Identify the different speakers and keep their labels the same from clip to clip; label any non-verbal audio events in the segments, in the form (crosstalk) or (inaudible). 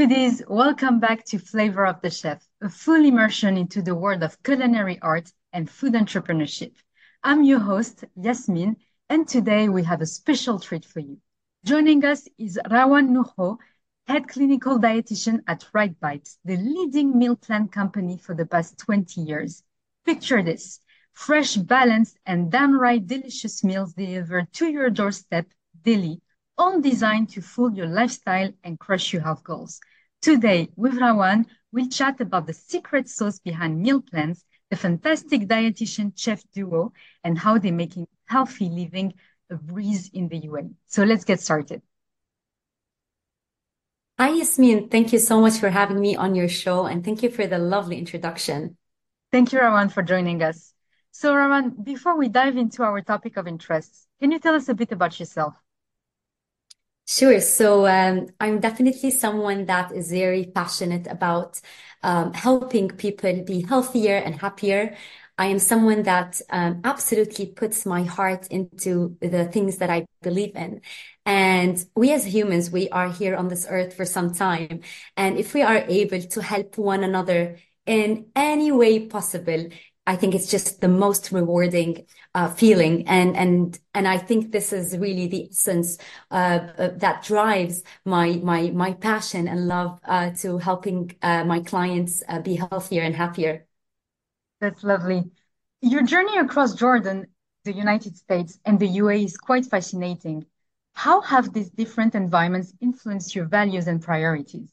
Speaker 1: foodies, welcome back to Flavor of the Chef, a full immersion into the world of culinary art and food entrepreneurship. I'm your host, Yasmin, and today we have a special treat for you. Joining us is Rawan Nucho, head clinical dietitian at Right Bites, the leading meal plan company for the past 20 years. Picture this fresh, balanced, and downright delicious meals delivered to your doorstep daily all designed to fuel your lifestyle and crush your health goals. Today, with Rawan, we'll chat about the secret sauce behind meal plans, the fantastic dietitian chef duo, and how they're making healthy living a breeze in the UAE. So let's get started.
Speaker 2: Hi, Yasmin. Thank you so much for having me on your show, and thank you for the lovely introduction.
Speaker 1: Thank you, Rawan, for joining us. So, Rawan, before we dive into our topic of interest, can you tell us a bit about yourself?
Speaker 2: Sure. So um, I'm definitely someone that is very passionate about um, helping people be healthier and happier. I am someone that um, absolutely puts my heart into the things that I believe in. And we as humans, we are here on this earth for some time. And if we are able to help one another in any way possible, I think it's just the most rewarding uh, feeling, and and and I think this is really the essence uh, that drives my my my passion and love uh, to helping uh, my clients uh, be healthier and happier.
Speaker 1: That's lovely. Your journey across Jordan, the United States, and the UAE is quite fascinating. How have these different environments influenced your values and priorities?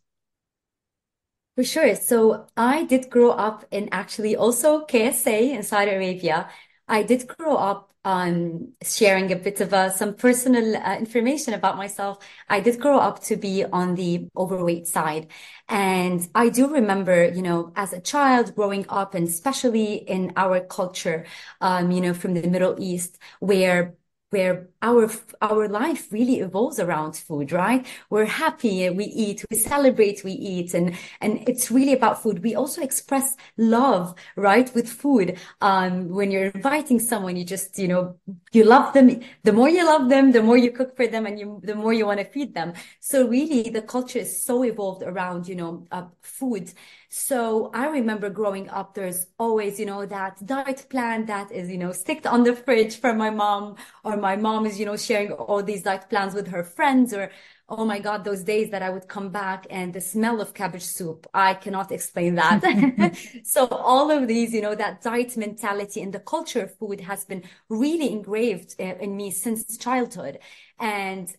Speaker 2: For sure. So I did grow up in actually also KSA in Saudi Arabia. I did grow up um, sharing a bit of uh, some personal uh, information about myself. I did grow up to be on the overweight side. And I do remember, you know, as a child growing up and especially in our culture, um, you know, from the Middle East, where where our our life really evolves around food right? We're happy we eat we celebrate we eat and and it's really about food. We also express love right with food. Um when you're inviting someone you just you know you love them. The more you love them the more you cook for them and you the more you want to feed them. So really the culture is so evolved around you know uh, food so I remember growing up, there's always, you know, that diet plan that is, you know, sticked on the fridge for my mom, or my mom is, you know, sharing all these diet plans with her friends, or oh my God, those days that I would come back and the smell of cabbage soup, I cannot explain that. (laughs) (laughs) so all of these, you know, that diet mentality and the culture of food has been really engraved uh, in me since childhood. And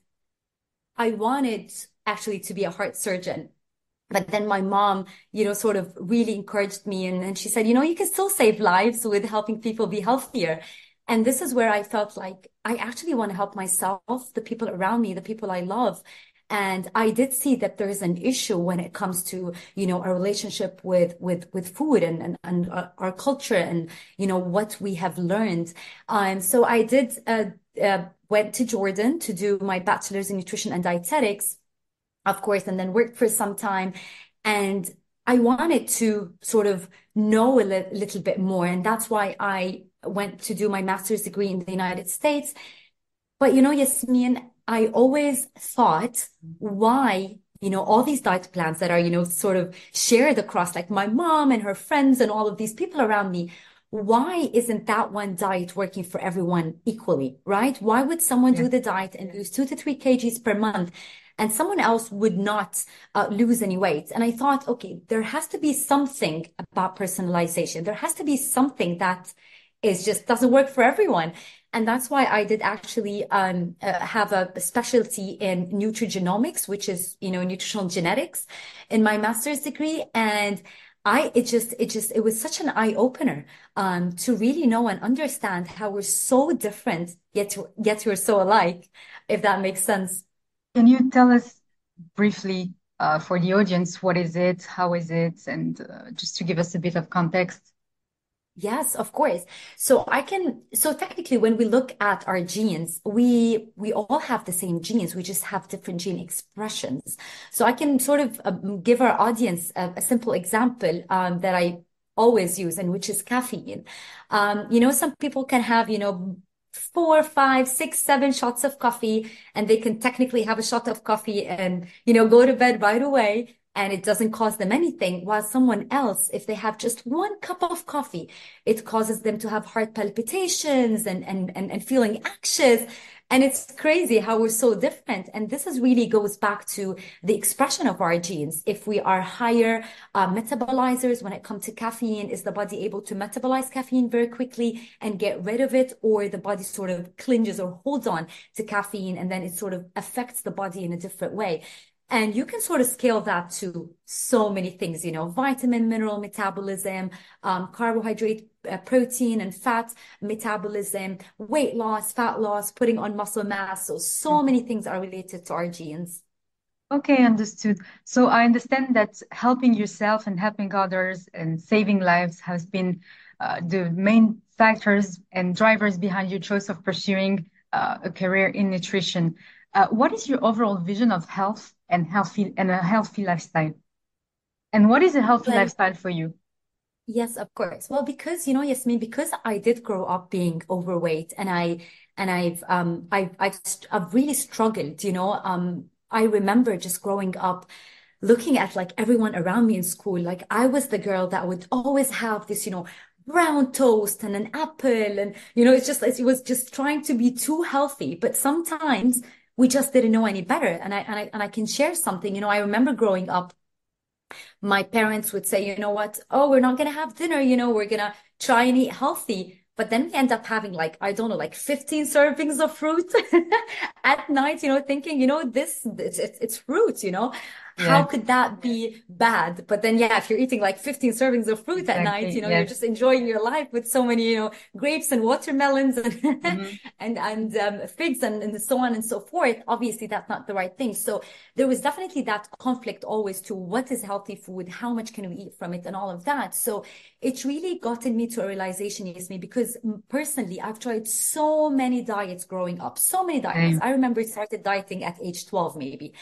Speaker 2: I wanted actually to be a heart surgeon but then my mom, you know, sort of really encouraged me and, and she said, you know, you can still save lives with helping people be healthier. And this is where I felt like I actually want to help myself, the people around me, the people I love. And I did see that there is an issue when it comes to, you know, our relationship with, with, with food and, and, and our, culture and, you know, what we have learned. Um, so I did, uh, uh, went to Jordan to do my bachelor's in nutrition and dietetics of course, and then worked for some time. And I wanted to sort of know a li- little bit more. And that's why I went to do my master's degree in the United States. But, you know, Yasmin, I always thought why, you know, all these diet plans that are, you know, sort of shared across like my mom and her friends and all of these people around me, why isn't that one diet working for everyone equally, right? Why would someone yeah. do the diet and lose two to three kgs per month? And someone else would not uh, lose any weight. And I thought, okay, there has to be something about personalization. There has to be something that is just doesn't work for everyone. And that's why I did actually um, uh, have a, specialty in nutrigenomics, which is, you know, nutritional genetics in my master's degree. And I, it just, it just, it was such an eye opener, um, to really know and understand how we're so different, yet, yet we're so alike, if that makes sense.
Speaker 1: Can you tell us briefly uh, for the audience what is it, how is it, and uh, just to give us a bit of context?
Speaker 2: Yes, of course. So I can, so technically when we look at our genes, we, we all have the same genes. We just have different gene expressions. So I can sort of um, give our audience a, a simple example, um, that I always use and which is caffeine. Um, you know, some people can have, you know, four, five, six, seven shots of coffee and they can technically have a shot of coffee and, you know, go to bed right away. and it doesn't cause them anything. While someone else, if they have just one cup of coffee, it causes them to have heart palpitations and, and, and, and feeling anxious. And it's crazy how we're so different. And this is really goes back to the expression of our genes. If we are higher uh, metabolizers when it comes to caffeine, is the body able to metabolize caffeine very quickly and get rid of it? Or the body sort of clinges or holds on to caffeine and then it sort of affects the body in a different way. And you can sort of scale that to so many things, you know, vitamin, mineral metabolism, um, carbohydrate, uh, protein and fat metabolism, weight loss, fat loss, putting on muscle mass. So, so mm-hmm. many things are related to our genes.
Speaker 1: Okay, understood. So I understand that helping yourself and helping others and saving lives has been uh, the main factors and drivers behind your choice of pursuing uh, a career in nutrition. Uh, what is your overall vision of health and healthy and a healthy lifestyle. And what is a healthy lifestyle for you?
Speaker 2: Yes, of course. Well, because you know, Yasmin, because I did grow up being overweight, and I and I've um I've I've, I've really struggled. You know, um, I remember just growing up looking at like everyone around me in school. Like I was the girl that would always have this, you know, brown toast and an apple, and you know, it's just like it was just trying to be too healthy. But sometimes we just didn't know any better. And I, and I, and I can share something, you know, I remember growing up, my parents would say, you know what? Oh, we're not going to have dinner. You know, we're going to try and eat healthy. But then we end up having like, I don't know, like 15 servings of fruit (laughs) at night, you know, thinking, you know, this, it's, it's, it's fruit, you know, yeah. how could that be bad? But then, yeah, if you're eating like 15 servings of fruit exactly. at night, you know, yes. you're just enjoying your life with so many, you know, grapes and watermelons and, mm-hmm. (laughs) and, and, um, figs and, and so on and so forth. Obviously, that's not the right thing. So there was definitely that conflict always to what is healthy food? How much can we eat from it and all of that? So it's really gotten me to a realization, Yasmin, because personally, I've tried so many diets growing up, so many diets. Mm. I remember started dieting at age 12, maybe.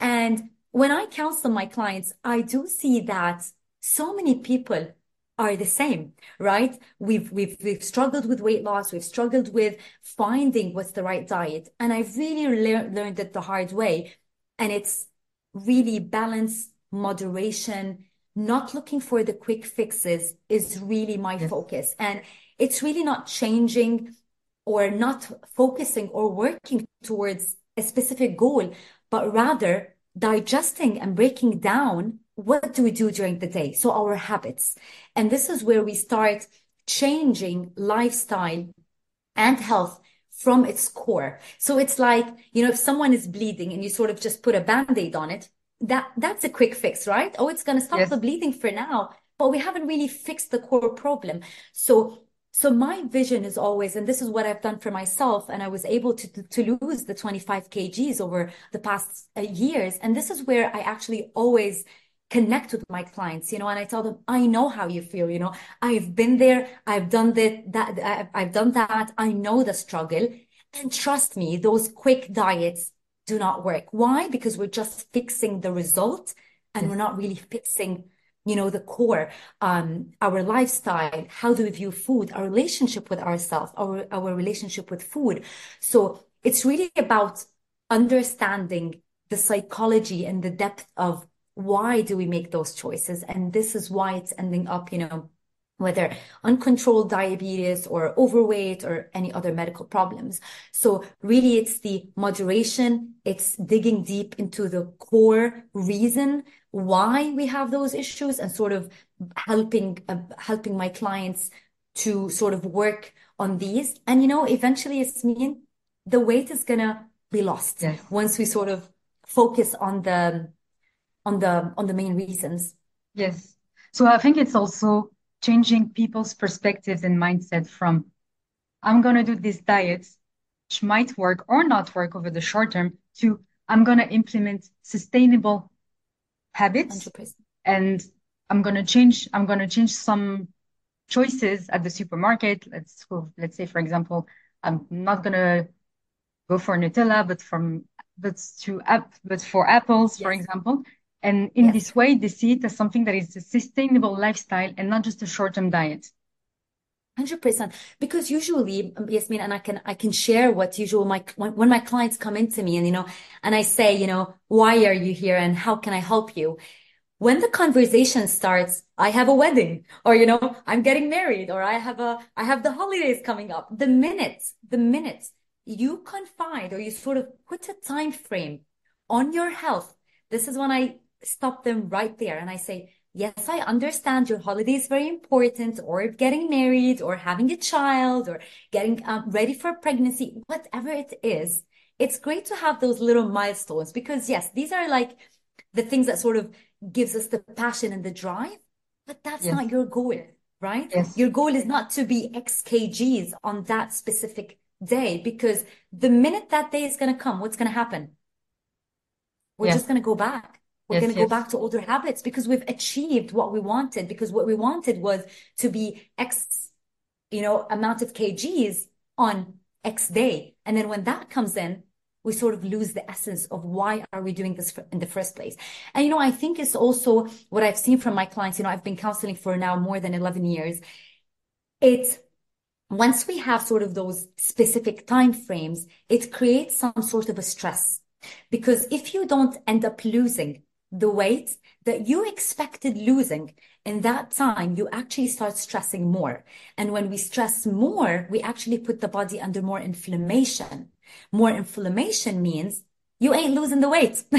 Speaker 2: And when I counsel my clients, I do see that so many people are the same, right? We've, we've, we've struggled with weight loss. We've struggled with finding what's the right diet. And I've really le- learned it the hard way. And it's really balance, moderation, not looking for the quick fixes is really my yes. focus. And it's really not changing or not focusing or working towards a specific goal, but rather digesting and breaking down what do we do during the day? So our habits. And this is where we start changing lifestyle and health from its core. So it's like, you know, if someone is bleeding and you sort of just put a band-aid on it, that that's a quick fix, right? Oh, it's going to stop yes. the bleeding for now, but we haven't really fixed the core problem. So so my vision is always, and this is what I've done for myself, and I was able to, to lose the 25 kgs over the past uh, years. And this is where I actually always connect with my clients, you know, and I tell them, I know how you feel, you know, I've been there, I've done that, that I've done that, I know the struggle. And trust me, those quick diets do not work. Why? Because we're just fixing the result and we're not really fixing you know, the core, um, our lifestyle, how do we view food, our relationship with ourselves, our, our relationship with food. So it's really about understanding the psychology and the depth of why do we make those choices? And this is why it's ending up, you know, whether uncontrolled diabetes or overweight or any other medical problems. So really it's the moderation. It's digging deep into the core reason why we have those issues and sort of helping, uh, helping my clients to sort of work on these. And, you know, eventually it's mean the weight is going to be lost yes. once we sort of focus on the, on the, on the main reasons.
Speaker 1: Yes. So I think it's also changing people's perspectives and mindset from I'm going to do this diet, which might work or not work over the short term, to I'm going to implement sustainable habits 100%. and I'm going to change, I'm going to change some choices at the supermarket. Let's go, let's say, for example, I'm not going to go for Nutella, but from, but to app, but for apples, yes. for example. And in yes. this way, they see it as something that is a sustainable lifestyle and not just a short-term diet.
Speaker 2: Hundred percent. Because usually, Yasmin, and I can I can share what usual my when, when my clients come into me and you know, and I say, you know, why are you here and how can I help you? when the conversation starts, I have a wedding, or you know, I'm getting married, or I have a I have the holidays coming up. The minutes, the minutes you confide or you sort of put a time frame on your health, this is when I stop them right there and I say, yes, I understand your holiday is very important, or getting married, or having a child, or getting um, ready for pregnancy, whatever it is. It's great to have those little milestones because yes, these are like the things that sort of gives us the passion and the drive, but that's yes. not your goal, right? Yes. Your goal is not to be X kgs on that specific day because the minute that day is going to come, what's going to happen? We're yes. just going to go back. We're yes, going to yes. go back to older habits because we've achieved what we wanted because what we wanted was to be X, you know, amount of kgs on X day. And then when that comes in, we sort of lose the essence of why are we doing this in the first place. And, you know, I think it's also what I've seen from my clients. You know, I've been counseling for now more than 11 years. It's once we have sort of those specific time frames, it creates some sort of a stress. Because if you don't end up losing the weight that you expected losing in that time, you actually start stressing more. And when we stress more, we actually put the body under more inflammation. More inflammation means you ain't losing the weight. (laughs)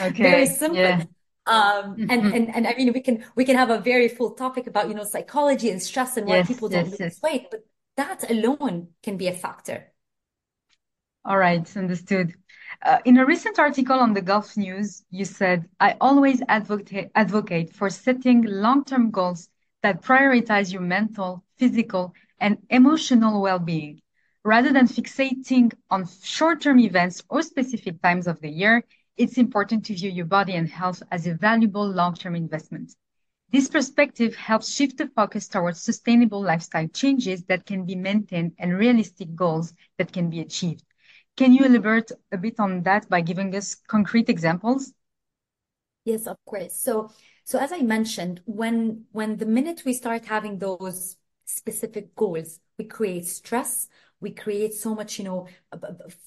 Speaker 2: Okay. Very simple. Yeah. Um, mm-hmm. and, and, and I mean, we can, we can have a very full topic about, you know, psychology and stress and why yes, people don't yes, lose yes. weight, but that alone can be a factor.
Speaker 1: All right, understood. Uh, in a recent article on the Gulf News, you said, I always advocate, advocate for setting long-term goals that prioritize your mental, physical, and emotional well-being. Rather than fixating on short-term events or specific times of the year, it's important to view your body and health as a valuable long-term investment. This perspective helps shift the focus towards sustainable lifestyle changes that can be maintained and realistic goals that can be achieved. Can you elaborate a bit on that by giving us concrete examples?
Speaker 2: Yes, of course. So, so as I mentioned, when when the minute we start having those specific goals, we create stress, we create so much, you know,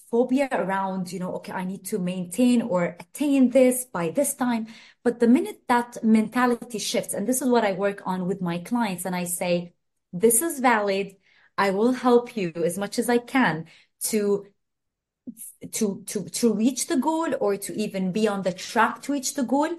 Speaker 2: phobia around, you know, okay, I need to maintain or attain this by this time. But the minute that mentality shifts, and this is what I work on with my clients, and I say, this is valid. I will help you as much as I can to to to to reach the goal or to even be on the track to reach the goal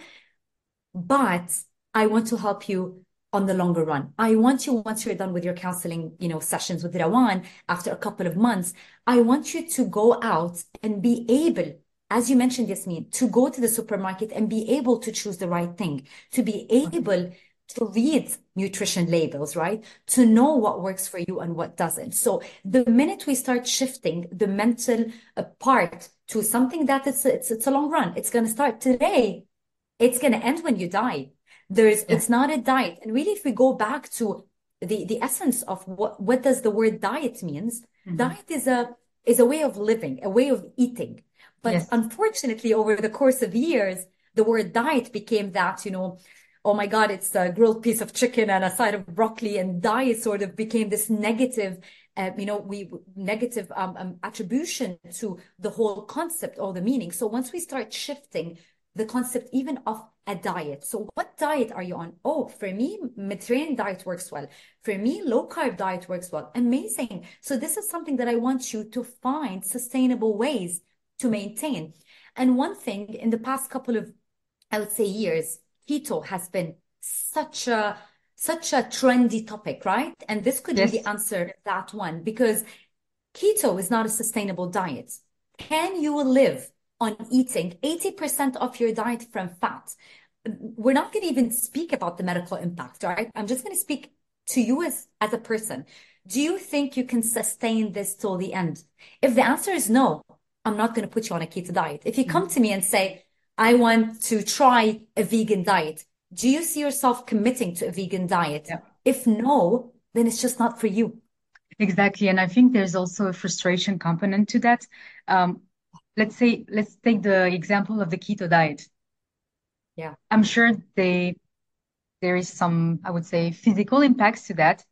Speaker 2: but i want to help you on the longer run. I want you, once you're done with your counseling, you know, sessions with Rawan after a couple of months, I want you to go out and be able, as you mentioned, Yasmin, to go to the supermarket and be able to choose the right thing, to be able to read nutrition labels, right? To know what works for you and what doesn't. So the minute we start shifting the mental uh, part to something that it's, it's, it's a long run, it's going to start today. It's going to end when you die. There's, yeah. it's not a diet. And really, if we go back to the, the essence of what, what does the word diet means, mm-hmm. diet is a, is a way of living, a way of eating. But yes. unfortunately, over the course of years, the word diet became that, you know, oh my God, it's a grilled piece of chicken and a side of broccoli. And diet sort of became this negative, uh, you know, we negative um, um, attribution to the whole concept or the meaning. So once we start shifting the concept even of a diet. So what diet are you on? Oh, for me, Mediterranean diet works well. For me, low carb diet works well. Amazing. So this is something that I want you to find sustainable ways to maintain. And one thing in the past couple of, I would say years, keto has been such a, such a trendy topic, right? And this could yes. be the answer that one because keto is not a sustainable diet. Can you live on eating 80% of your diet from fat. We're not going to even speak about the medical impact, right? I'm just going to speak to you as, as a person. Do you think you can sustain this till the end? If the answer is no, I'm not going to put you on a keto diet. If you come mm. to me and say, I want to try a vegan diet, do you see yourself committing to a vegan diet? Yeah. If no, then it's just not for you.
Speaker 1: Exactly. And I think there's also a frustration component to that. Um, let's say let's take the example of the keto diet
Speaker 2: yeah
Speaker 1: i'm sure they there is some i would say physical impacts to that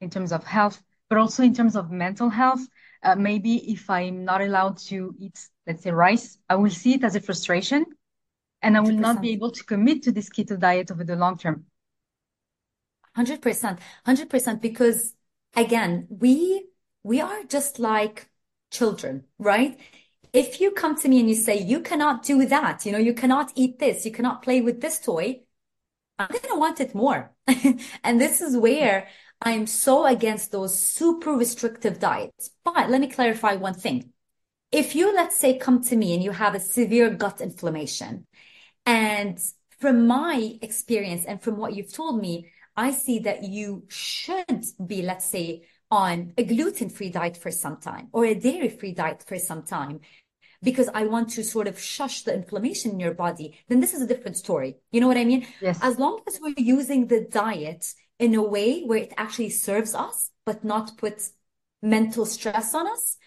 Speaker 1: in terms of health but also in terms of mental health uh, maybe if i'm not allowed to eat let's say rice i will see it as a frustration and I will not be able to commit to this keto diet over the long term.
Speaker 2: 100%. 100% because again, we we are just like children, right? If you come to me and you say, you cannot do that, you know, you cannot eat this, you cannot play with this toy, I'm going to want it more. (laughs) and this is where I'm so against those super restrictive diets. But let me clarify one thing. If you, let's say, come to me and you have a severe gut inflammation, and from my experience and from what you've told me, I see that you should be, let's say, on a gluten-free diet for some time or a dairy-free diet for some time because I want to sort of shush the inflammation in your body, then this is a different story. You know what I mean?
Speaker 1: Yes.
Speaker 2: As long as we're using the diet in a way where it actually serves us, but not put mental stress on us,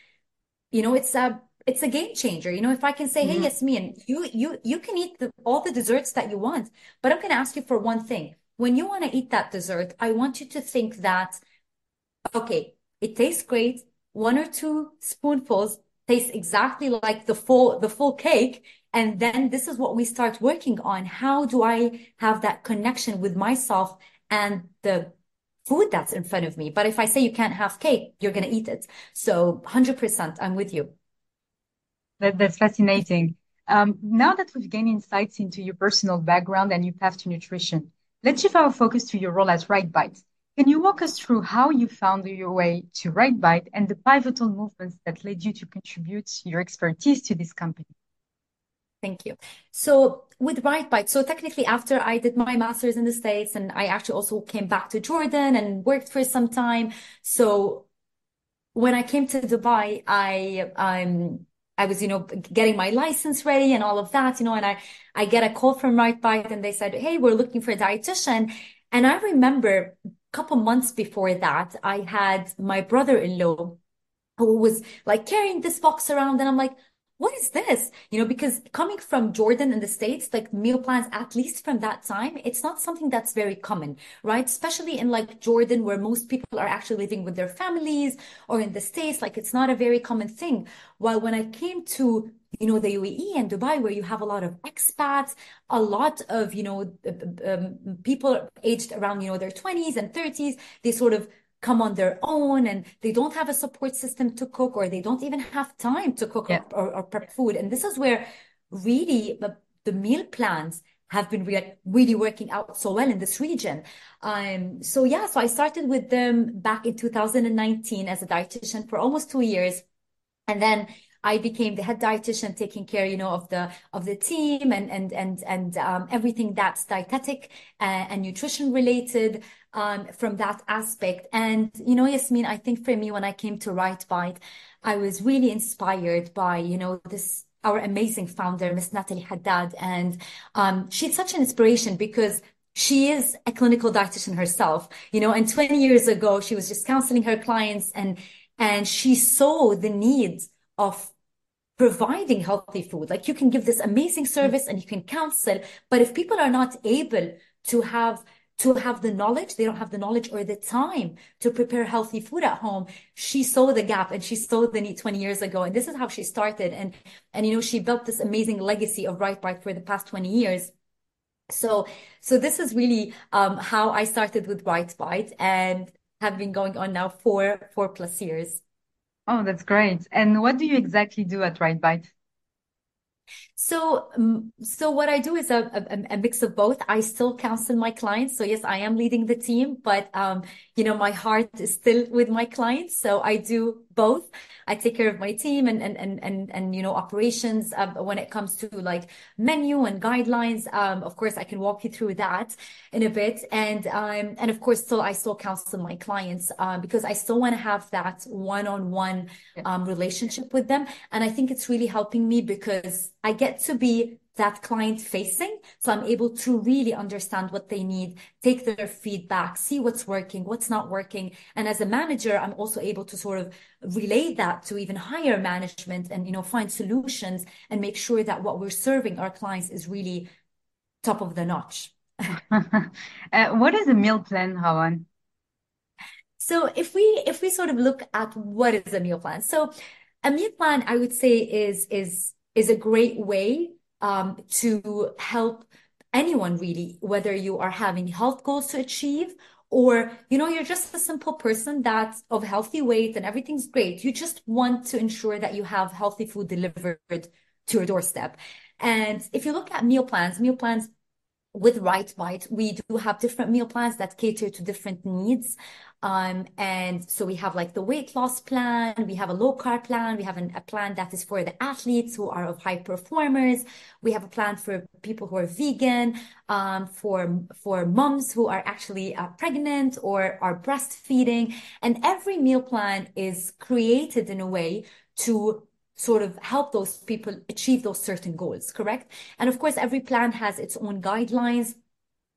Speaker 2: you know, it's a it's a game changer. You know, if I can say, mm-hmm. hey, Yasmin, you you you can eat the, all the desserts that you want, but I'm going to ask you for one thing. When you want to eat that dessert, I want you to think that, okay, it tastes great. One or two spoonfuls tastes exactly like the full the full cake and then this is what we start working on how do i have that connection with myself and the food that's in front of me but if i say you can't have cake you're going to eat it so 100% i'm with you
Speaker 1: that, that's fascinating um, now that we've gained insights into your personal background and your path to nutrition let's shift our focus to your role as right bite can you walk us through how you found your way to RightBite and the pivotal movements that led you to contribute your expertise to this company?
Speaker 2: Thank you. So with RightBite, so technically after I did my master's in the States and I actually also came back to Jordan and worked for some time. So when I came to Dubai, I um I was, you know, getting my license ready and all of that, you know, and I I get a call from RightBite and they said, Hey, we're looking for a dietitian. And I remember a couple months before that, I had my brother-in-law who was like carrying this box around, and I'm like, what is this? You know, because coming from Jordan in the States, like meal plans, at least from that time, it's not something that's very common, right? Especially in like Jordan, where most people are actually living with their families or in the States, like it's not a very common thing. While when I came to you know, the UAE and Dubai, where you have a lot of expats, a lot of, you know, um, people aged around, you know, their 20s and 30s, they sort of come on their own and they don't have a support system to cook or they don't even have time to cook yeah. or, or, prep food. And this is where really the, the meal plans have been really, really working out so well in this region. Um, so yeah, so I started with them back in 2019 as a dietitian for almost two years. And then I became the head dietitian, taking care, you know, of the of the team and and and and um, everything that's dietetic uh, and nutrition related um, from that aspect. And you know, Yasmin, I think for me, when I came to RightBite, I was really inspired by you know this our amazing founder, Miss Natalie Haddad, and um, she's such an inspiration because she is a clinical dietitian herself, you know, and 20 years ago, she was just counseling her clients and, and she saw the needs of providing healthy food. Like you can give this amazing service and you can counsel, but if people are not able to have to have the knowledge, they don't have the knowledge or the time to prepare healthy food at home. She saw the gap and she saw the need 20 years ago. And this is how she started. And, and, you know, she built this amazing legacy of RightBite for the past 20 years. So, so this is really, um, how I started with RightBite and have been going on now for four plus years.
Speaker 1: Oh, that's great. And what do you exactly do at RightBite?
Speaker 2: So, um, so what I do is a, a, a, mix of both. I still counsel my clients. So yes, I am leading the team, but, um, you know, my heart is still with my clients. So I do both. I take care of my team and, and, and, and, and you know, operations, um, when it comes to like menu and guidelines. Um, of course, I can walk you through that in a bit. And, um, and of course, still, I still counsel my clients, um, because I still want to have that one-on-one, um, relationship with them. And I think it's really helping me because I get to be that client facing. So I'm able to really understand what they need, take their feedback, see what's working, what's not working. And as a manager, I'm also able to sort of relay that to even higher management and, you know, find solutions and make sure that what we're serving our clients is really top of the notch. (laughs)
Speaker 1: uh, what is a meal plan, Rawan?
Speaker 2: So if we if we sort of look at what is a meal plan, so a meal plan, I would say is is is a great way um, to help anyone really, whether you are having health goals to achieve or you know you're just a simple person that's of healthy weight and everything's great. You just want to ensure that you have healthy food delivered to your doorstep. And if you look at meal plans meal plans with Right Bite, we do have different meal plans that cater to different needs. Um, and so we have like the weight loss plan, we have a low carb plan, we have an, a plan that is for the athletes who are of high performers. We have a plan for people who are vegan, um, for for moms who are actually uh, pregnant or are breastfeeding. And every meal plan is created in a way to sort of help those people achieve those certain goals, correct? And of course, every plan has its own guidelines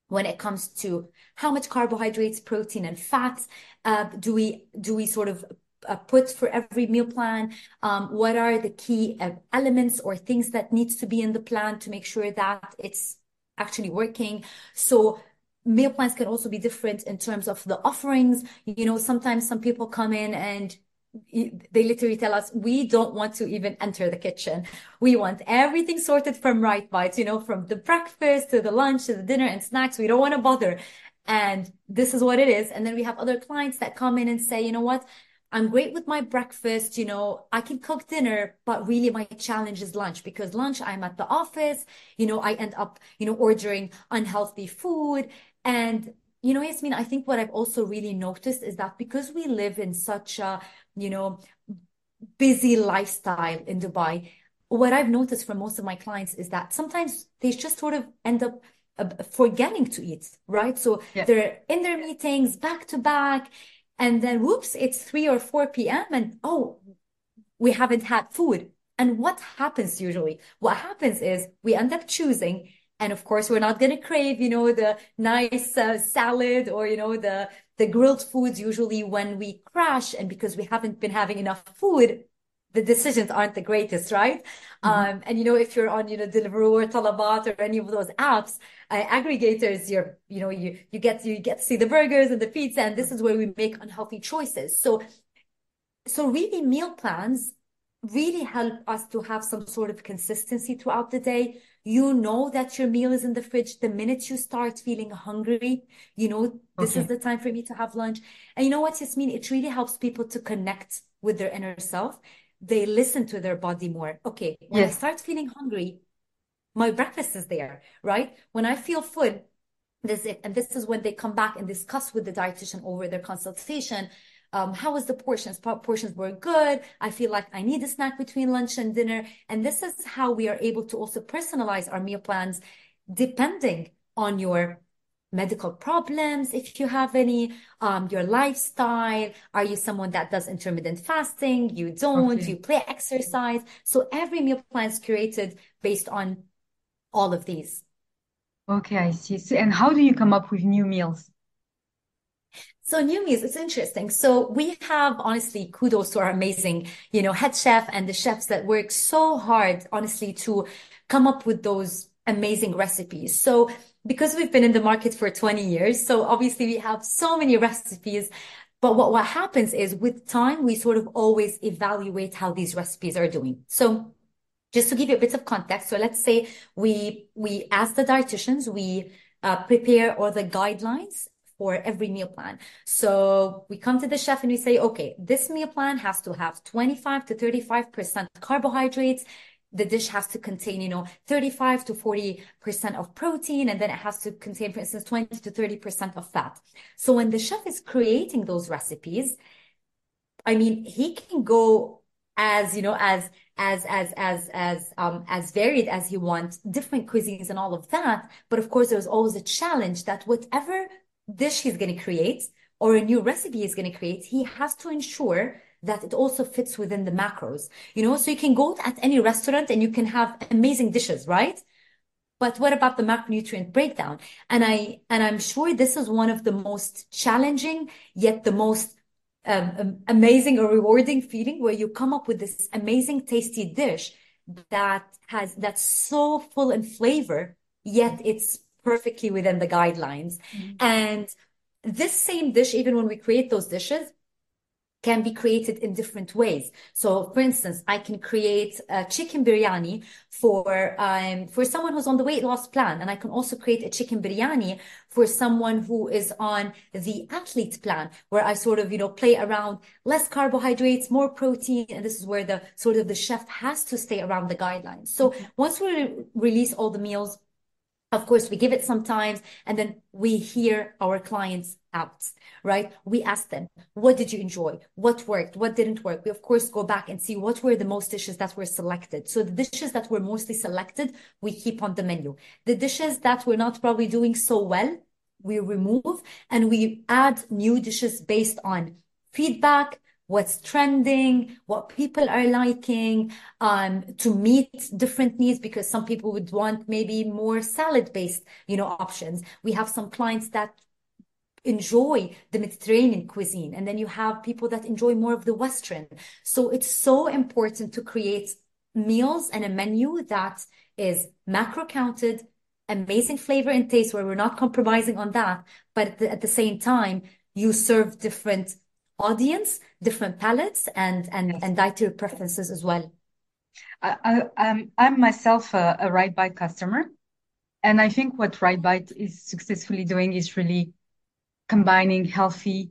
Speaker 2: when it comes to how much carbohydrates, protein, and fats uh, do we do we sort of uh, put for every meal plan? Um, what are the key uh, elements or things that needs to be in the plan to make sure that it's actually working? So meal plans can also be different in terms of the offerings. You know, sometimes some people come in and they literally tell us we don't want to even enter the kitchen. We want everything sorted from right bites, you know, from the breakfast to the lunch to the dinner and snacks. We don't want to bother. And this is what it is. And then we have other clients that come in and say, you know what? I'm great with my breakfast. You know, I can cook dinner, but really my challenge is lunch because lunch I'm at the office. You know, I end up, you know, ordering unhealthy food. And you know, Yasmin, I think what I've also really noticed is that because we live in such a, you know, busy lifestyle in Dubai, what I've noticed from most of my clients is that sometimes they just sort of end up uh, forgetting to eat, right? So yeah. they're in their meetings back to back, and then whoops, it's 3 or 4 p.m. and oh, we haven't had food. And what happens usually? What happens is we end up choosing and of course, we're not going to crave, you know, the nice uh, salad or, you know, the, the grilled foods usually when we crash. And because we haven't been having enough food, the decisions aren't the greatest, right? Mm-hmm. Um, and you know, if you're on, you know, Deliveroo or Talabat or any of those apps, uh, aggregators, you're, you know, you, you get, you get to see the burgers and the pizza. And this is where we make unhealthy choices. So, so really meal plans really help us to have some sort of consistency throughout the day. You know that your meal is in the fridge the minute you start feeling hungry. You know this okay. is the time for me to have lunch. And you know what Yasmin? It really helps people to connect with their inner self. They listen to their body more. Okay when yes. i start feeling hungry my breakfast is there right? When i feel full this it and this is when they come back and discuss with the dietitian over their consultation um, how was the portions? Portions were good. I feel like I need a snack between lunch and dinner. And this is how we are able to also personalize our meal plans depending on your medical problems, if you have any, um, your lifestyle. Are you someone that does intermittent fasting? You don't. Okay. You play exercise. So every meal plan is created based on all of these.
Speaker 1: Okay, I see. So, and how do you come up with new meals?
Speaker 2: So meals, it's interesting. So we have honestly kudos to our amazing, you know, head chef and the chefs that work so hard, honestly, to come up with those amazing recipes. So because we've been in the market for 20 years, so obviously we have so many recipes. But what, what happens is with time, we sort of always evaluate how these recipes are doing. So just to give you a bit of context. So let's say we, we ask the dietitians, we uh, prepare all the guidelines for every meal plan. So we come to the chef and we say, okay, this meal plan has to have 25 to 35% carbohydrates. The dish has to contain, you know, 35 to 40% of protein, and then it has to contain, for instance, 20 to 30% of fat. So when the chef is creating those recipes, I mean, he can go as, you know, as, as, as, as, as, um, as varied as he wants, different cuisines and all of that. But of course, there's always a challenge that whatever dish he's going to create or a new recipe he's going to create, he has to ensure that it also fits within the macros. You know, so you can go at any restaurant and you can have amazing dishes, right? But what about the macronutrient breakdown? And I and I'm sure this is one of the most challenging yet the most um, amazing or rewarding feeling where you come up with this amazing tasty dish that has that's so full in flavor yet it's perfectly within the guidelines. Mm-hmm. And this same dish, even when we create those dishes, can be created in different ways. So, for instance, I can create a chicken biryani for um, for someone who's on the weight loss plan, and I can also create a chicken biryani for someone who is on the athlete plan, where I sort of you know play around less carbohydrates, more protein, and this is where the sort of the chef has to stay around the guidelines. So mm-hmm. once we re release all the meals of course, we give it sometimes, and then we hear our clients out, right? We ask them, what did you enjoy? What worked? What didn't work? We, of course, go back and see what were the most dishes that were selected. So the dishes that were mostly selected, we keep on the menu. The dishes that were not probably doing so well, we remove and we add new dishes based on feedback, what's trending, what people are liking, um, to meet different needs because some people would want maybe more salad based, you know, options. We have some clients that enjoy the Mediterranean cuisine and then you have people that enjoy more of the Western. So it's so important to create meals and a menu that is macro counted, amazing flavor and taste where we're not compromising on that. But at the, at the same time, you serve different audience, different palates, and and yes. and dietary preferences as well.
Speaker 1: I, I am I'm myself a, a Right Bite customer, and I think what Right Bite is successfully doing is really combining healthy,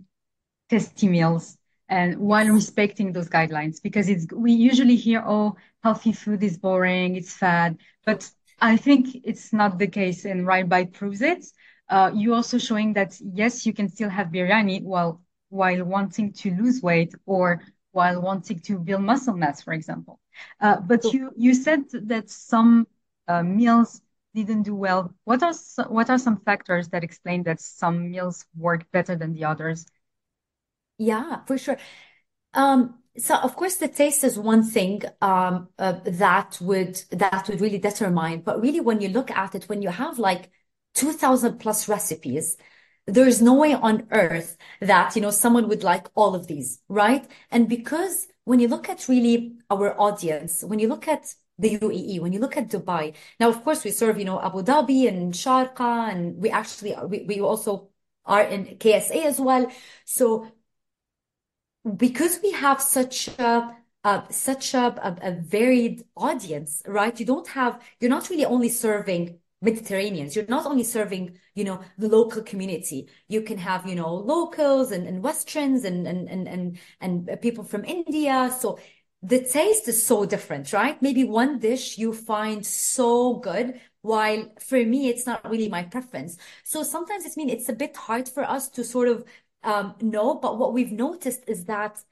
Speaker 1: tasty meals and while respecting those guidelines because it's we usually hear oh healthy food is boring it's fad but i think it's not the case and right bite proves it uh, you also showing that yes you can still have biryani while while wanting to lose weight or while wanting to build muscle mass, for example. Uh, but you you said that some uh, meals didn't do well. What are what are some factors that explain that some meals work better than the others?
Speaker 2: Yeah, for sure. Um, so of course the taste is one thing um, uh, that would that would really determine. But really, when you look at it, when you have like two thousand plus recipes, there's no way on earth that, you know, someone would like all of these, right? And because when you look at really our audience, when you look at the UAE, when you look at Dubai, now, of course, we serve, you know, Abu Dhabi and Sharjah, and we actually, we, we also are in KSA as well. So because we have such a, uh, such a, a, a varied audience, right? You don't have, you're not really only serving Mediterraneans. You're not only serving, you know, the local community. You can have, you know, locals and, and Westerns and, and, and, and, and people from India. So the taste is so different, right? Maybe one dish you find so good, while for me, it's not really my preference. So sometimes it's mean it's a bit hard for us to sort of um, know, but what we've noticed is that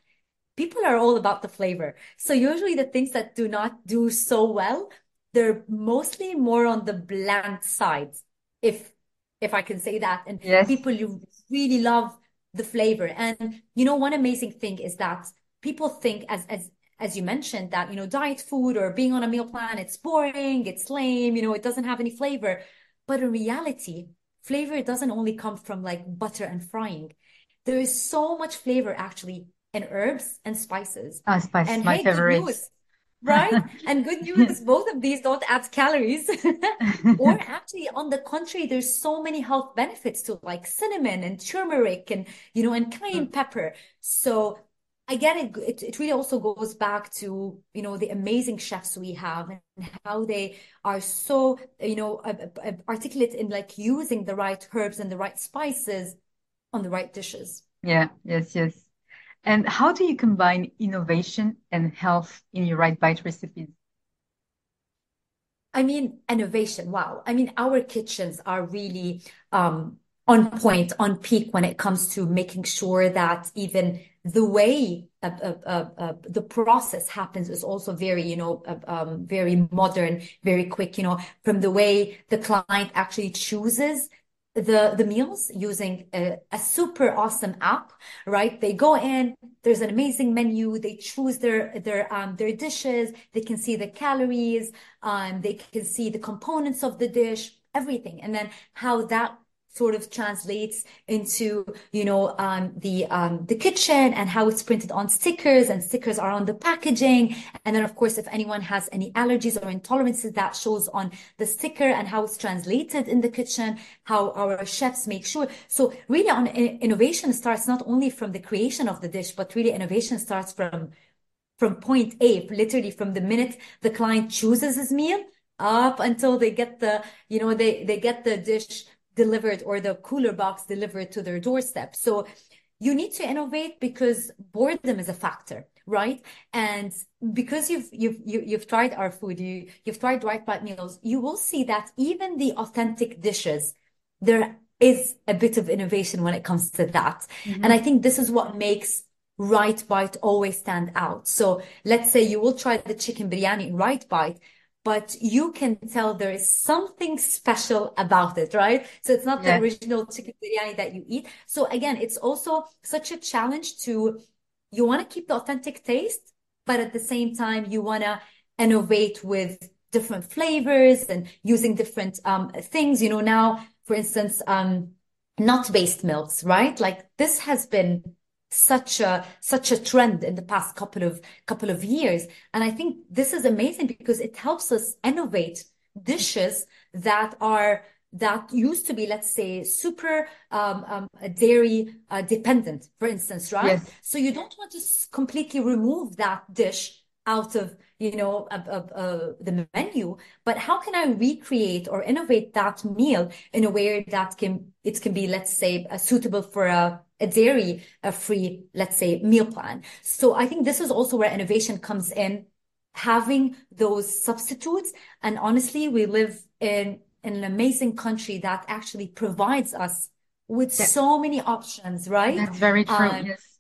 Speaker 2: people are all about the flavor. So usually the things that do not do so well they're mostly more on the bland side, if if I can say that. And yes. people you really love the flavor. And you know, one amazing thing is that people think as as as you mentioned that you know diet food or being on a meal plan it's boring it's lame you know it doesn't have any flavor but in reality flavor doesn't only come from like butter and frying there is so much flavor actually in herbs and spices
Speaker 1: oh, spice and my hey, favorite
Speaker 2: right? (laughs) And good news, both of these don't add calories. (laughs) or (laughs) actually, on the contrary, there's so many health benefits to like cinnamon and turmeric and, you know, and cayenne mm. pepper. So I get it, it. It really also goes back to, you know, the amazing chefs we have and how they are so, you know, articulate in like using the right herbs and the right spices on the right dishes.
Speaker 1: Yeah, yes, yes. And how do you combine innovation and health in your right bite recipes?
Speaker 2: I mean, innovation. Wow. I mean, our kitchens are really um, on point, on peak when it comes to making sure that even the way uh, uh, uh, the process happens is also very, you know, um, very modern, very quick, you know, from the way the client actually chooses the the meals using a, a, super awesome app right? They go in there's an amazing menu they choose their their um their dishes they can see the calories um they can see the components of the dish everything. And then how that sort of translates into, you know, um, the um, the kitchen and how it's printed on stickers and stickers are on the packaging. And then, of course, if anyone has any allergies or intolerances, that shows on the sticker and how it's translated in the kitchen, how our chefs make sure. So really on innovation starts not only from the creation of the dish, but really innovation starts from from point A, literally from the minute the client chooses his meal up until they get the, you know, they, they get the dish delivered or the cooler box delivered to their doorstep. So you need to innovate because boredom is a factor, right? And because you've you've you, have you have tried our food, you you've tried Right Bite meals, you will see that even the authentic dishes, there is a bit of innovation when it comes to that. Mm-hmm. And I think this is what makes Right Bite always stand out. So let's say you will try the chicken biryani in Right Bite, but you can tell there is something special about it, right? So it's not yeah. the original chicken biryani that you eat. So again, it's also such a challenge to, you want to keep the authentic taste, but at the same time, you want to innovate with different flavors and using different um, things. You know, now, for instance, um, nut-based milks, right? Like this has been such a such a trend in the past couple of couple of years. And i think this is amazing because it helps us innovate dishes that are that used to be let's say super um, um, dairy uh, dependent for instance right? Yes. so you don't want to completely remove that dish out of you know uh, uh, the menu. But how can i recreate or innovate that meal in a way that can it can be let's say uh, suitable for a a dairy a free, let's say, meal plan. So I think this is also where innovation comes in, having those substitutes. And honestly, we live in, in an amazing country that actually provides us with so many options, right?
Speaker 1: That's very true. Um, yes.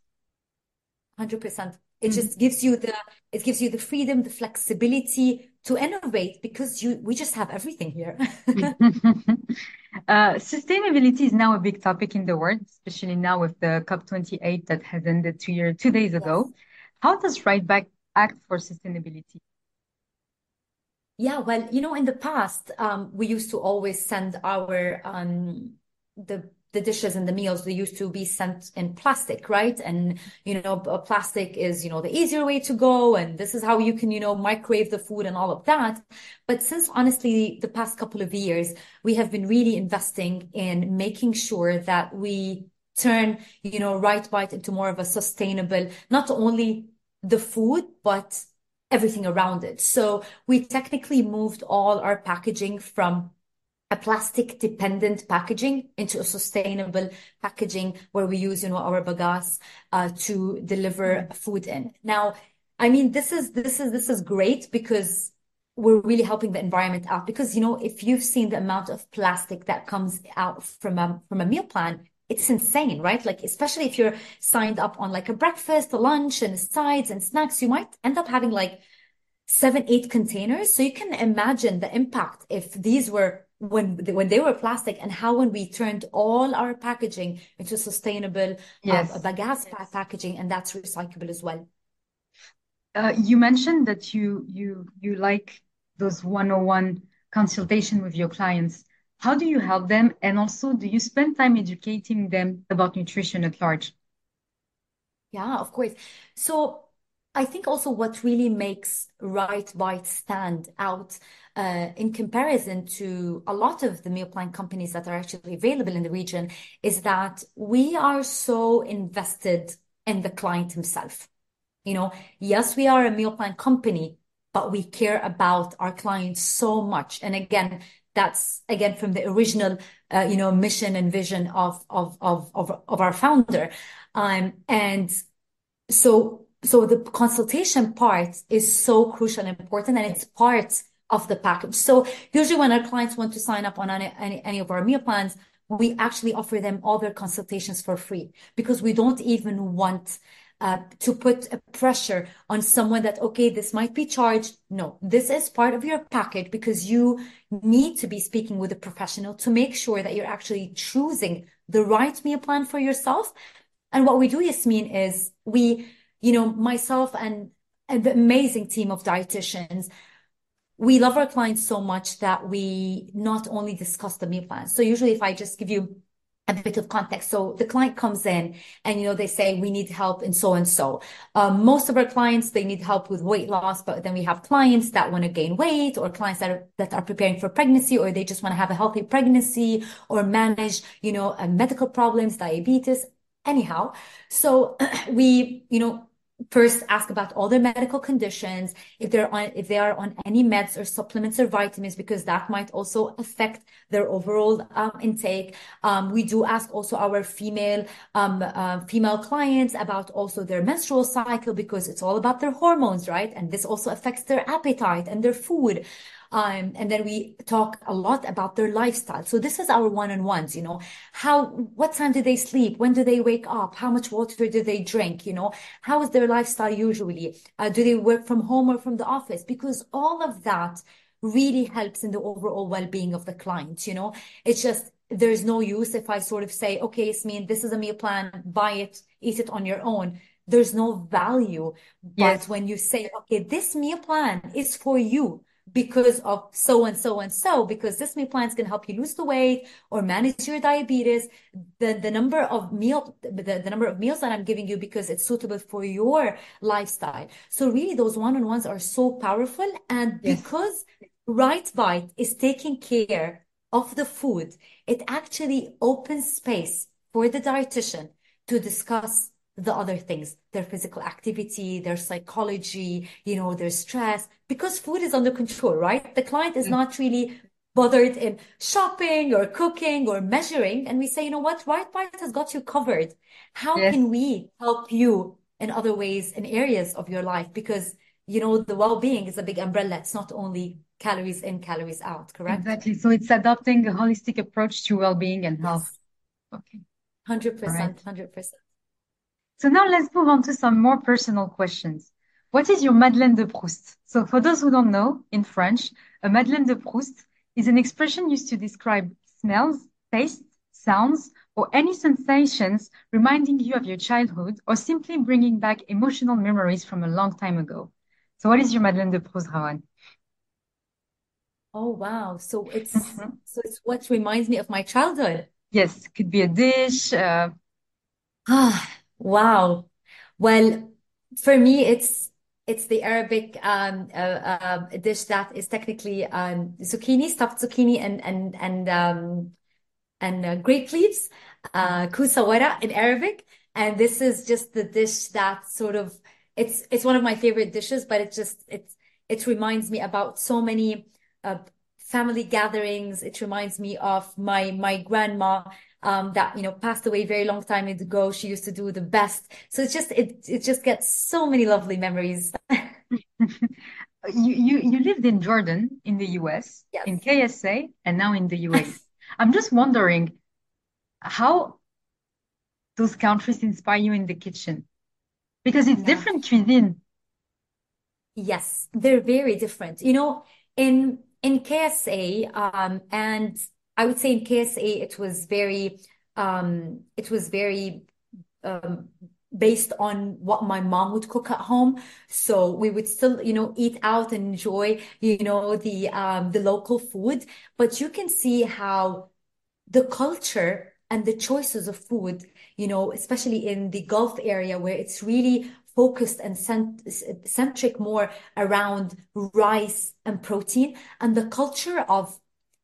Speaker 2: 100%. It mm. just gives you the, it gives you the freedom, the flexibility to innovate because you, we just have everything here. (laughs) (laughs) (laughs)
Speaker 1: Uh, sustainability is now a big topic in the world, especially now with the COP28 that has ended two year, two days ago. Yes. How does Right Bite act for sustainability?
Speaker 2: Yeah, well, you know, in the past, um, we used to always send our um, the the dishes and the meals they used to be sent in plastic right? And you know plastic is you know the easier way to go and this is how you can you know microwave the food and all of that. But since honestly the past couple of years we have been really investing in making sure that we turn you know right bite into more of a sustainable not only the food but everything around it. So we technically moved all our packaging from a plastic dependent packaging into a sustainable packaging where we use, you know, our bagasse uh, to deliver mm-hmm. food in. Now, I mean, this is this is this is great because we're really helping the environment out. Because you know, if you've seen the amount of plastic that comes out from a from a meal plan, it's insane, right? Like, especially if you're signed up on like a breakfast, a lunch, and sides and snacks, you might end up having like seven, eight containers. So you can imagine the impact if these were when when they were plastic and how when we turned all our packaging into sustainable um, yes. um, bagasse yes. packaging and that's recyclable as well
Speaker 1: uh, you mentioned that you you you like those 101 consultation with your clients how do you help them and also do you spend time educating them about nutrition at large
Speaker 2: yeah of course so I think also what really makes Right Bite stand out uh, in comparison to a lot of the meal plan companies that are actually available in the region is that we are so invested in the client himself. You know, yes, we are a meal plan company, but we care about our clients so much. And again, that's again from the original, uh, you know, mission and vision of of of of, of our founder. Um, and so so the consultation part is so crucial and important and it's part of the package. So usually when our clients want to sign up on any, any, any of our meal plans, we actually offer them all their consultations for free because we don't even want uh, to put a pressure on someone that, okay, this might be charged. No, this is part of your package because you need to be speaking with a professional to make sure that you're actually choosing the right meal plan for yourself. And what we do, Yasmin, is we you know, myself and, the amazing team of dietitians, we love our clients so much that we not only discuss the meal plan. So usually if I just give you a bit of context. So the client comes in and, you know, they say, we need help in so and so. Um, most of our clients, they need help with weight loss, but then we have clients that want to gain weight or clients that are, that are preparing for pregnancy or they just want to have a healthy pregnancy or manage, you know, uh, medical problems, diabetes, anyhow. So (clears throat) we, you know, first ask about all their medical conditions, if they're on, if they are on any meds or supplements or vitamins, because that might also affect their overall um, intake. Um, we do ask also our female, um, uh, female clients about also their menstrual cycle because it's all about their hormones, right? And this also affects their appetite and their food. Um, and then we talk a lot about their lifestyle. So this is our one-on-ones, you know, how, what time do they sleep? When do they wake up? How much water do they drink? You know, how is their lifestyle usually? Uh, do they work from home or from the office? Because all of that really helps in the overall well-being of the client, you know, it's just, there's no use if I sort of say, okay, Yasmin, this is a meal plan, buy it, eat it on your own. There's no value. But
Speaker 1: Yes.
Speaker 2: when you say, okay, this meal plan is for you, because of so and so and so, because this meal plan is going to help you lose the weight or manage your diabetes. The, the number of meal, the, the number of meals that I'm giving you because it's suitable for your lifestyle. So really those one-on-ones are so powerful. And
Speaker 1: Yes.
Speaker 2: because Right Bite is taking care of the food, it actually opens space for the dietitian to discuss the other things, their physical activity, their psychology, you know, their stress, because food is under control, right? The client is
Speaker 1: Mm.
Speaker 2: not really bothered in shopping or cooking or measuring. And we say, you know what? Right Bite has got you covered. How
Speaker 1: Yes.
Speaker 2: can we help you in other ways, in areas of your life? Because, you know, the well-being is a big umbrella. It's not only calories in, calories out, correct?
Speaker 1: Exactly. So it's adopting a holistic approach to well-being and health.
Speaker 2: Yes,
Speaker 1: Okay.
Speaker 2: 100%,
Speaker 1: All right.
Speaker 2: 100%.
Speaker 1: So now let's move on to some more personal questions. What is your Madeleine de Proust? So for those who don't know, in French, a Madeleine de Proust is an expression used to describe smells, tastes, sounds, or any sensations reminding you of your childhood or simply bringing back emotional memories from a long time ago. So what is your Madeleine de Proust, Rawan?
Speaker 2: Oh, wow. So it's
Speaker 1: Mhm.
Speaker 2: so it's what reminds me of my childhood.
Speaker 1: Yes, could be a dish. Uh,
Speaker 2: Ah, wow. Well, for me, it's it's the Arabic um, uh, uh, dish that is technically um, zucchini, stuffed zucchini, and and and um, and uh, grape leaves, uh, kusawara in Arabic. And this is just the dish that sort of it's it's one of my favorite dishes, but it just it's it reminds me about so many uh, family gatherings. It reminds me of my my grandma um, that you know passed away a very long time ago. She used to do the best. So it's just it it just gets so many lovely memories. (laughs)
Speaker 1: You, you, you lived in Jordan in the US, in KSA, and now in the US. (laughs) I'm just wondering how those countries inspire you in the kitchen because it's
Speaker 2: Yeah.
Speaker 1: different cuisine.
Speaker 2: Yes, they're very different. You know, in in KSA, um, and I would say in KSA it was very um it was very um based on what my mom would cook at home. So we would still, you know, eat out and enjoy, you know, the um the local food. But you can see how the culture and the choices of food, you know, especially in the Gulf area where it's really focused and cent centric more around rice and protein and the culture of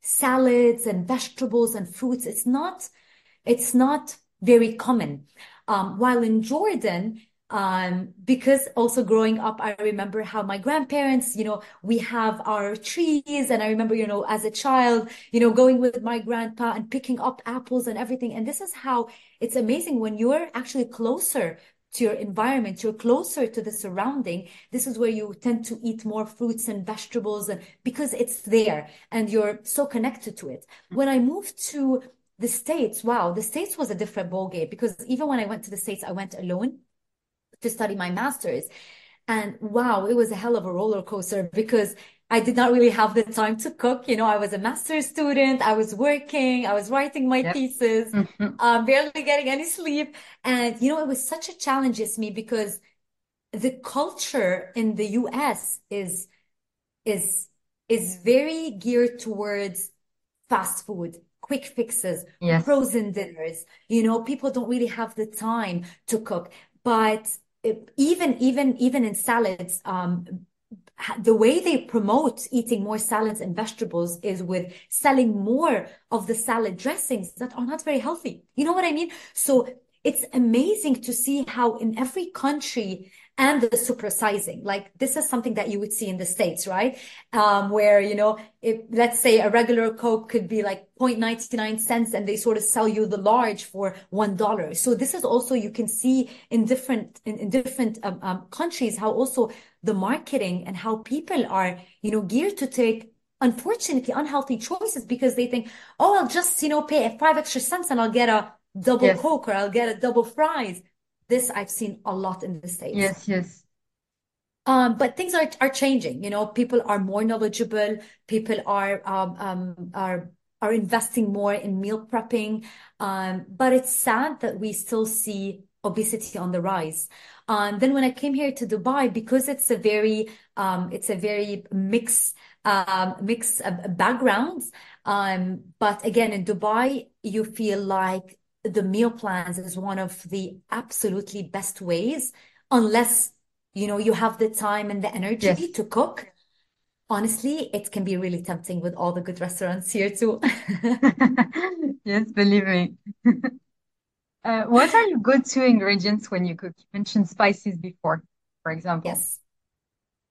Speaker 2: salads and vegetables and fruits, it's not it's not very common. Um, while in Jordan, um, because also growing up, I remember how my grandparents, you know, we have our trees, and I remember, you know, as a child, you know, going with my grandpa and picking up apples and everything. And this is how it's amazing when you're actually closer to your environment, you're closer to the surrounding. This is where you tend to eat more fruits and vegetables, and because it's there and you're so connected to it. Mm. When I moved to the States, wow, the States was a different ballgame because even when I went to the States, I went alone to study my master's. And wow, it was a hell of a roller coaster because I did not really have the time to cook. You know, I was a master's student, I was working, I was writing my
Speaker 1: Yep.
Speaker 2: thesis,
Speaker 1: Mhm.
Speaker 2: um, barely getting any sleep. And, you know, it was such a challenge to me because the culture in the US is is is very geared towards fast food, quick fixes,
Speaker 1: Yes.
Speaker 2: frozen dinners. You know, people don't really have the time to cook. But it- even even even in salads, um, the way they promote eating more salads and vegetables is with selling more of the salad dressings that are not very healthy. You know what I mean? So it's amazing to see how in every country and the supersizing, like this is something that you would see in the States, right? Um, where, you know, if let's say a regular Coke could be like 0.99 cents and they sort of sell you the large for $1. So this is also, you can see in different, in, in different um, um, countries, how also the marketing and how people are, you know, geared to take unfortunately unhealthy choices because they think, oh, I'll just, you know, pay five extra cents and I'll get a double
Speaker 1: Yes.
Speaker 2: Coke or I'll get a double fries. This I've seen a lot in the States.
Speaker 1: Yes, yes.
Speaker 2: Um, but things are are changing. You know, people are more knowledgeable. People are um, um, are are investing more in meal prepping. Um, but it's sad that we still see obesity on the rise. Um, then when I came here to Dubai, because it's a very um, it's a very mix um, mix of backgrounds. Um, but again, in Dubai, you feel like the meal plans is one of the absolutely best ways, unless you know, you have the time and the energy
Speaker 1: Yes.
Speaker 2: to cook. Honestly, it can be really tempting with all the good restaurants here too. (laughs)
Speaker 1: Yes, believe me. (laughs) Uh, what are your go-to ingredients when you cook? You mentioned spices before, for example.
Speaker 2: Yes.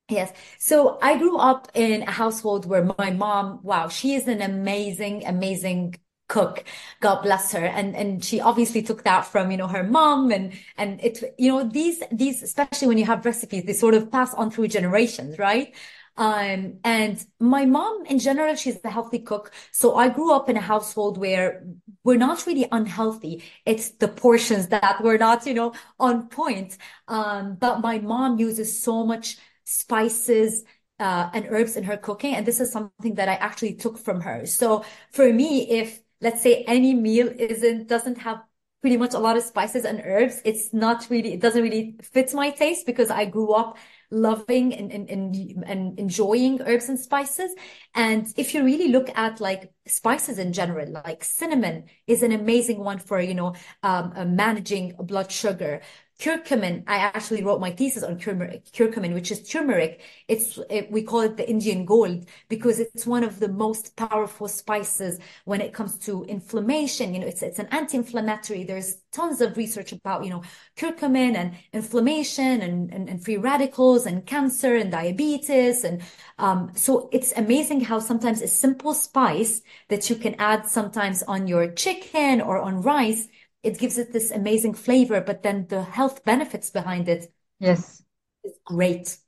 Speaker 2: Yes. So I grew up in a household where my mom, wow, she is an amazing, amazing cook. God bless her. And and she obviously took that from, you know, her mom and and it, you know, these these especially when you have recipes, they sort of pass on through generations, right? Um, and my mom in general, she's a healthy cook. So I grew up in a household where we're not really unhealthy. It's the portions that were not, you know, on point. Um, but my mom uses so much spices uh, and herbs in her cooking, and this is something that I actually took from her. So for me, if let's say any meal isn't doesn't have pretty much a lot of spices and herbs, it's not really it doesn't really fit my taste because I grew up loving and, and, and, and enjoying herbs and spices. And if you really look at like spices in general, like cinnamon is an amazing one for, you know, um, uh, managing blood sugar. Curcumin, I actually wrote my thesis on curcumin, which is turmeric. It's it, we call it the Indian gold because it's one of the most powerful spices when it comes to inflammation. You know, it's it's an anti-inflammatory. There's tons of research about you know curcumin and inflammation and and, and free radicals and cancer and diabetes and um, so it's amazing how sometimes a simple spice that you can add sometimes on your chicken or on rice it gives it this amazing flavor, but then the health benefits behind it
Speaker 1: Yes.
Speaker 2: is great.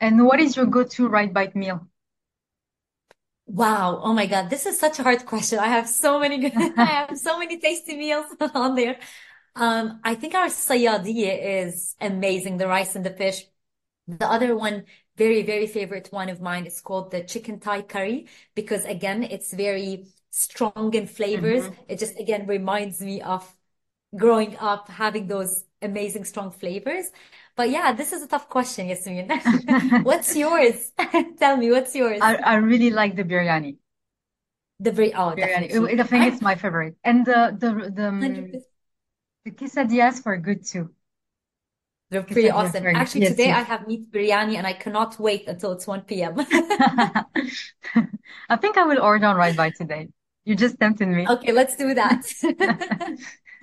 Speaker 1: And what is your go-to right bite meal?
Speaker 2: Wow. Oh my God. This is such a hard question. I have so many good, (laughs) I have so many tasty meals (laughs) on there. Um, I think our sayadiye is amazing, the rice and the fish. The other one, very, very favorite one of mine is called the chicken Thai curry because again, it's very strong in flavors.
Speaker 1: Mhm.
Speaker 2: It just again reminds me of growing up having those amazing strong flavors. But yeah, this is a tough question, Yasmin. (laughs) What's yours? (laughs) Tell me, what's yours?
Speaker 1: I, I really like the biryani.
Speaker 2: The very, oh,
Speaker 1: Biryani.
Speaker 2: definitely.
Speaker 1: I think
Speaker 2: I'm
Speaker 1: it's my favorite. And the the the um,
Speaker 2: 100%.
Speaker 1: the quesadillas were good too.
Speaker 2: They're pretty
Speaker 1: Quesadillas
Speaker 2: awesome.
Speaker 1: good.
Speaker 2: Actually,
Speaker 1: Yes,
Speaker 2: today I have meat biryani and I cannot wait until it's 1 p.m. (laughs)
Speaker 1: I think I will order on Right Bite today. You just tempted me.
Speaker 2: Okay, let's do that. (laughs)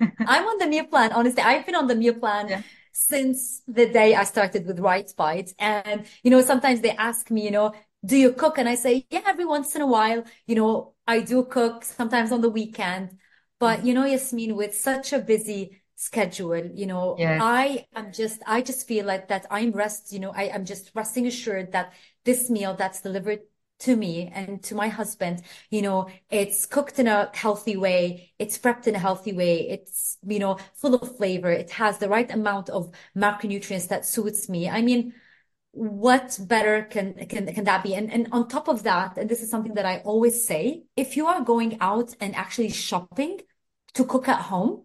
Speaker 2: I'm on the meal plan. Honestly, I've been on the meal plan
Speaker 1: Yeah.
Speaker 2: since the day I started with Right Bite. And, you know, sometimes they ask me, you know, do you cook? And I say, yeah, every once in a while, you know, I do cook sometimes on the weekend. But, mm. you know, Yasmin, with such a busy schedule, you know,
Speaker 1: Yes.
Speaker 2: I am just, I just feel like that I'm rest, you know, I am just resting assured that this meal that's delivered to me and to my husband, you know, it's cooked in a healthy way, it's prepped in a healthy way, it's, you know, full of flavor, it has the right amount of macronutrients that suits me. I mean, what better can can can that be? And and on top of that, and this is something that I always say, if you are going out and actually shopping to cook at home,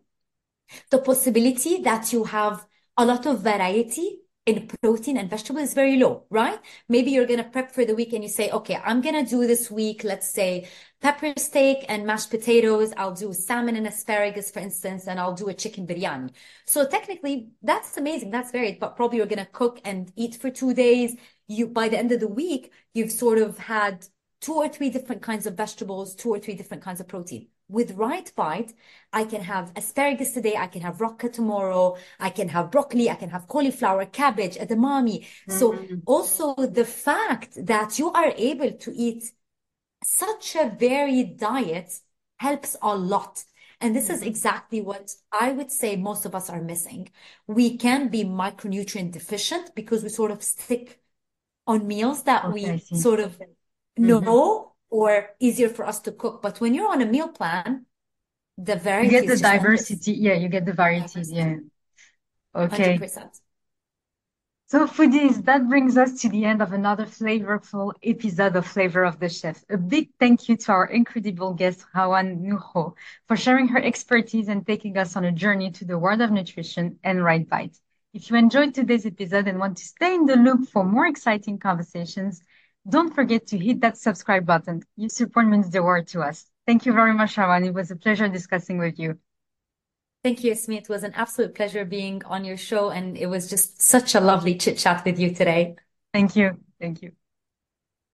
Speaker 2: the possibility that you have a lot of variety in protein and vegetable is very low, right? Maybe you're going to prep for the week and you say, okay, I'm going to do this week, let's say pepper steak and mashed potatoes. I'll do salmon and asparagus, for instance, and I'll do a chicken biryani. So technically that's amazing. That's varied, but probably you're going to cook and eat for two days. You, by the end of the week, you've sort of had two or three different kinds of vegetables, two or three different kinds of protein with right bite, I can have asparagus today, I can have rocca tomorrow, I can have broccoli, I can have cauliflower, cabbage, edamame. Mm-hmm. So also the fact that you are able to eat such a varied diet helps a lot. And this mm-hmm. is exactly what I would say most of us are missing. We can be micronutrient deficient because we sort of stick on meals that okay, we sort of mm-hmm. know or easier for us to cook. But when you're on a meal plan, the variety
Speaker 1: you get the diversity. Yeah, you get the variety. Yeah. Okay. 100%. So foodies, that brings us to the end of another flavorful episode of Flavor of the Chef. A big thank you to our incredible guest, Rawan Nucho, for sharing her expertise and taking us on a journey to the world of nutrition and right bite. If you enjoyed today's episode and want to stay in the loop for more exciting conversations, don't forget to hit that subscribe button. Your support means the world to us. Thank you very much, Rawan. It was a pleasure discussing with you.
Speaker 2: Thank you, Yasmin. It was an absolute pleasure being on your show, and it was just such a lovely chit chat with you today.
Speaker 1: Thank you. Thank you.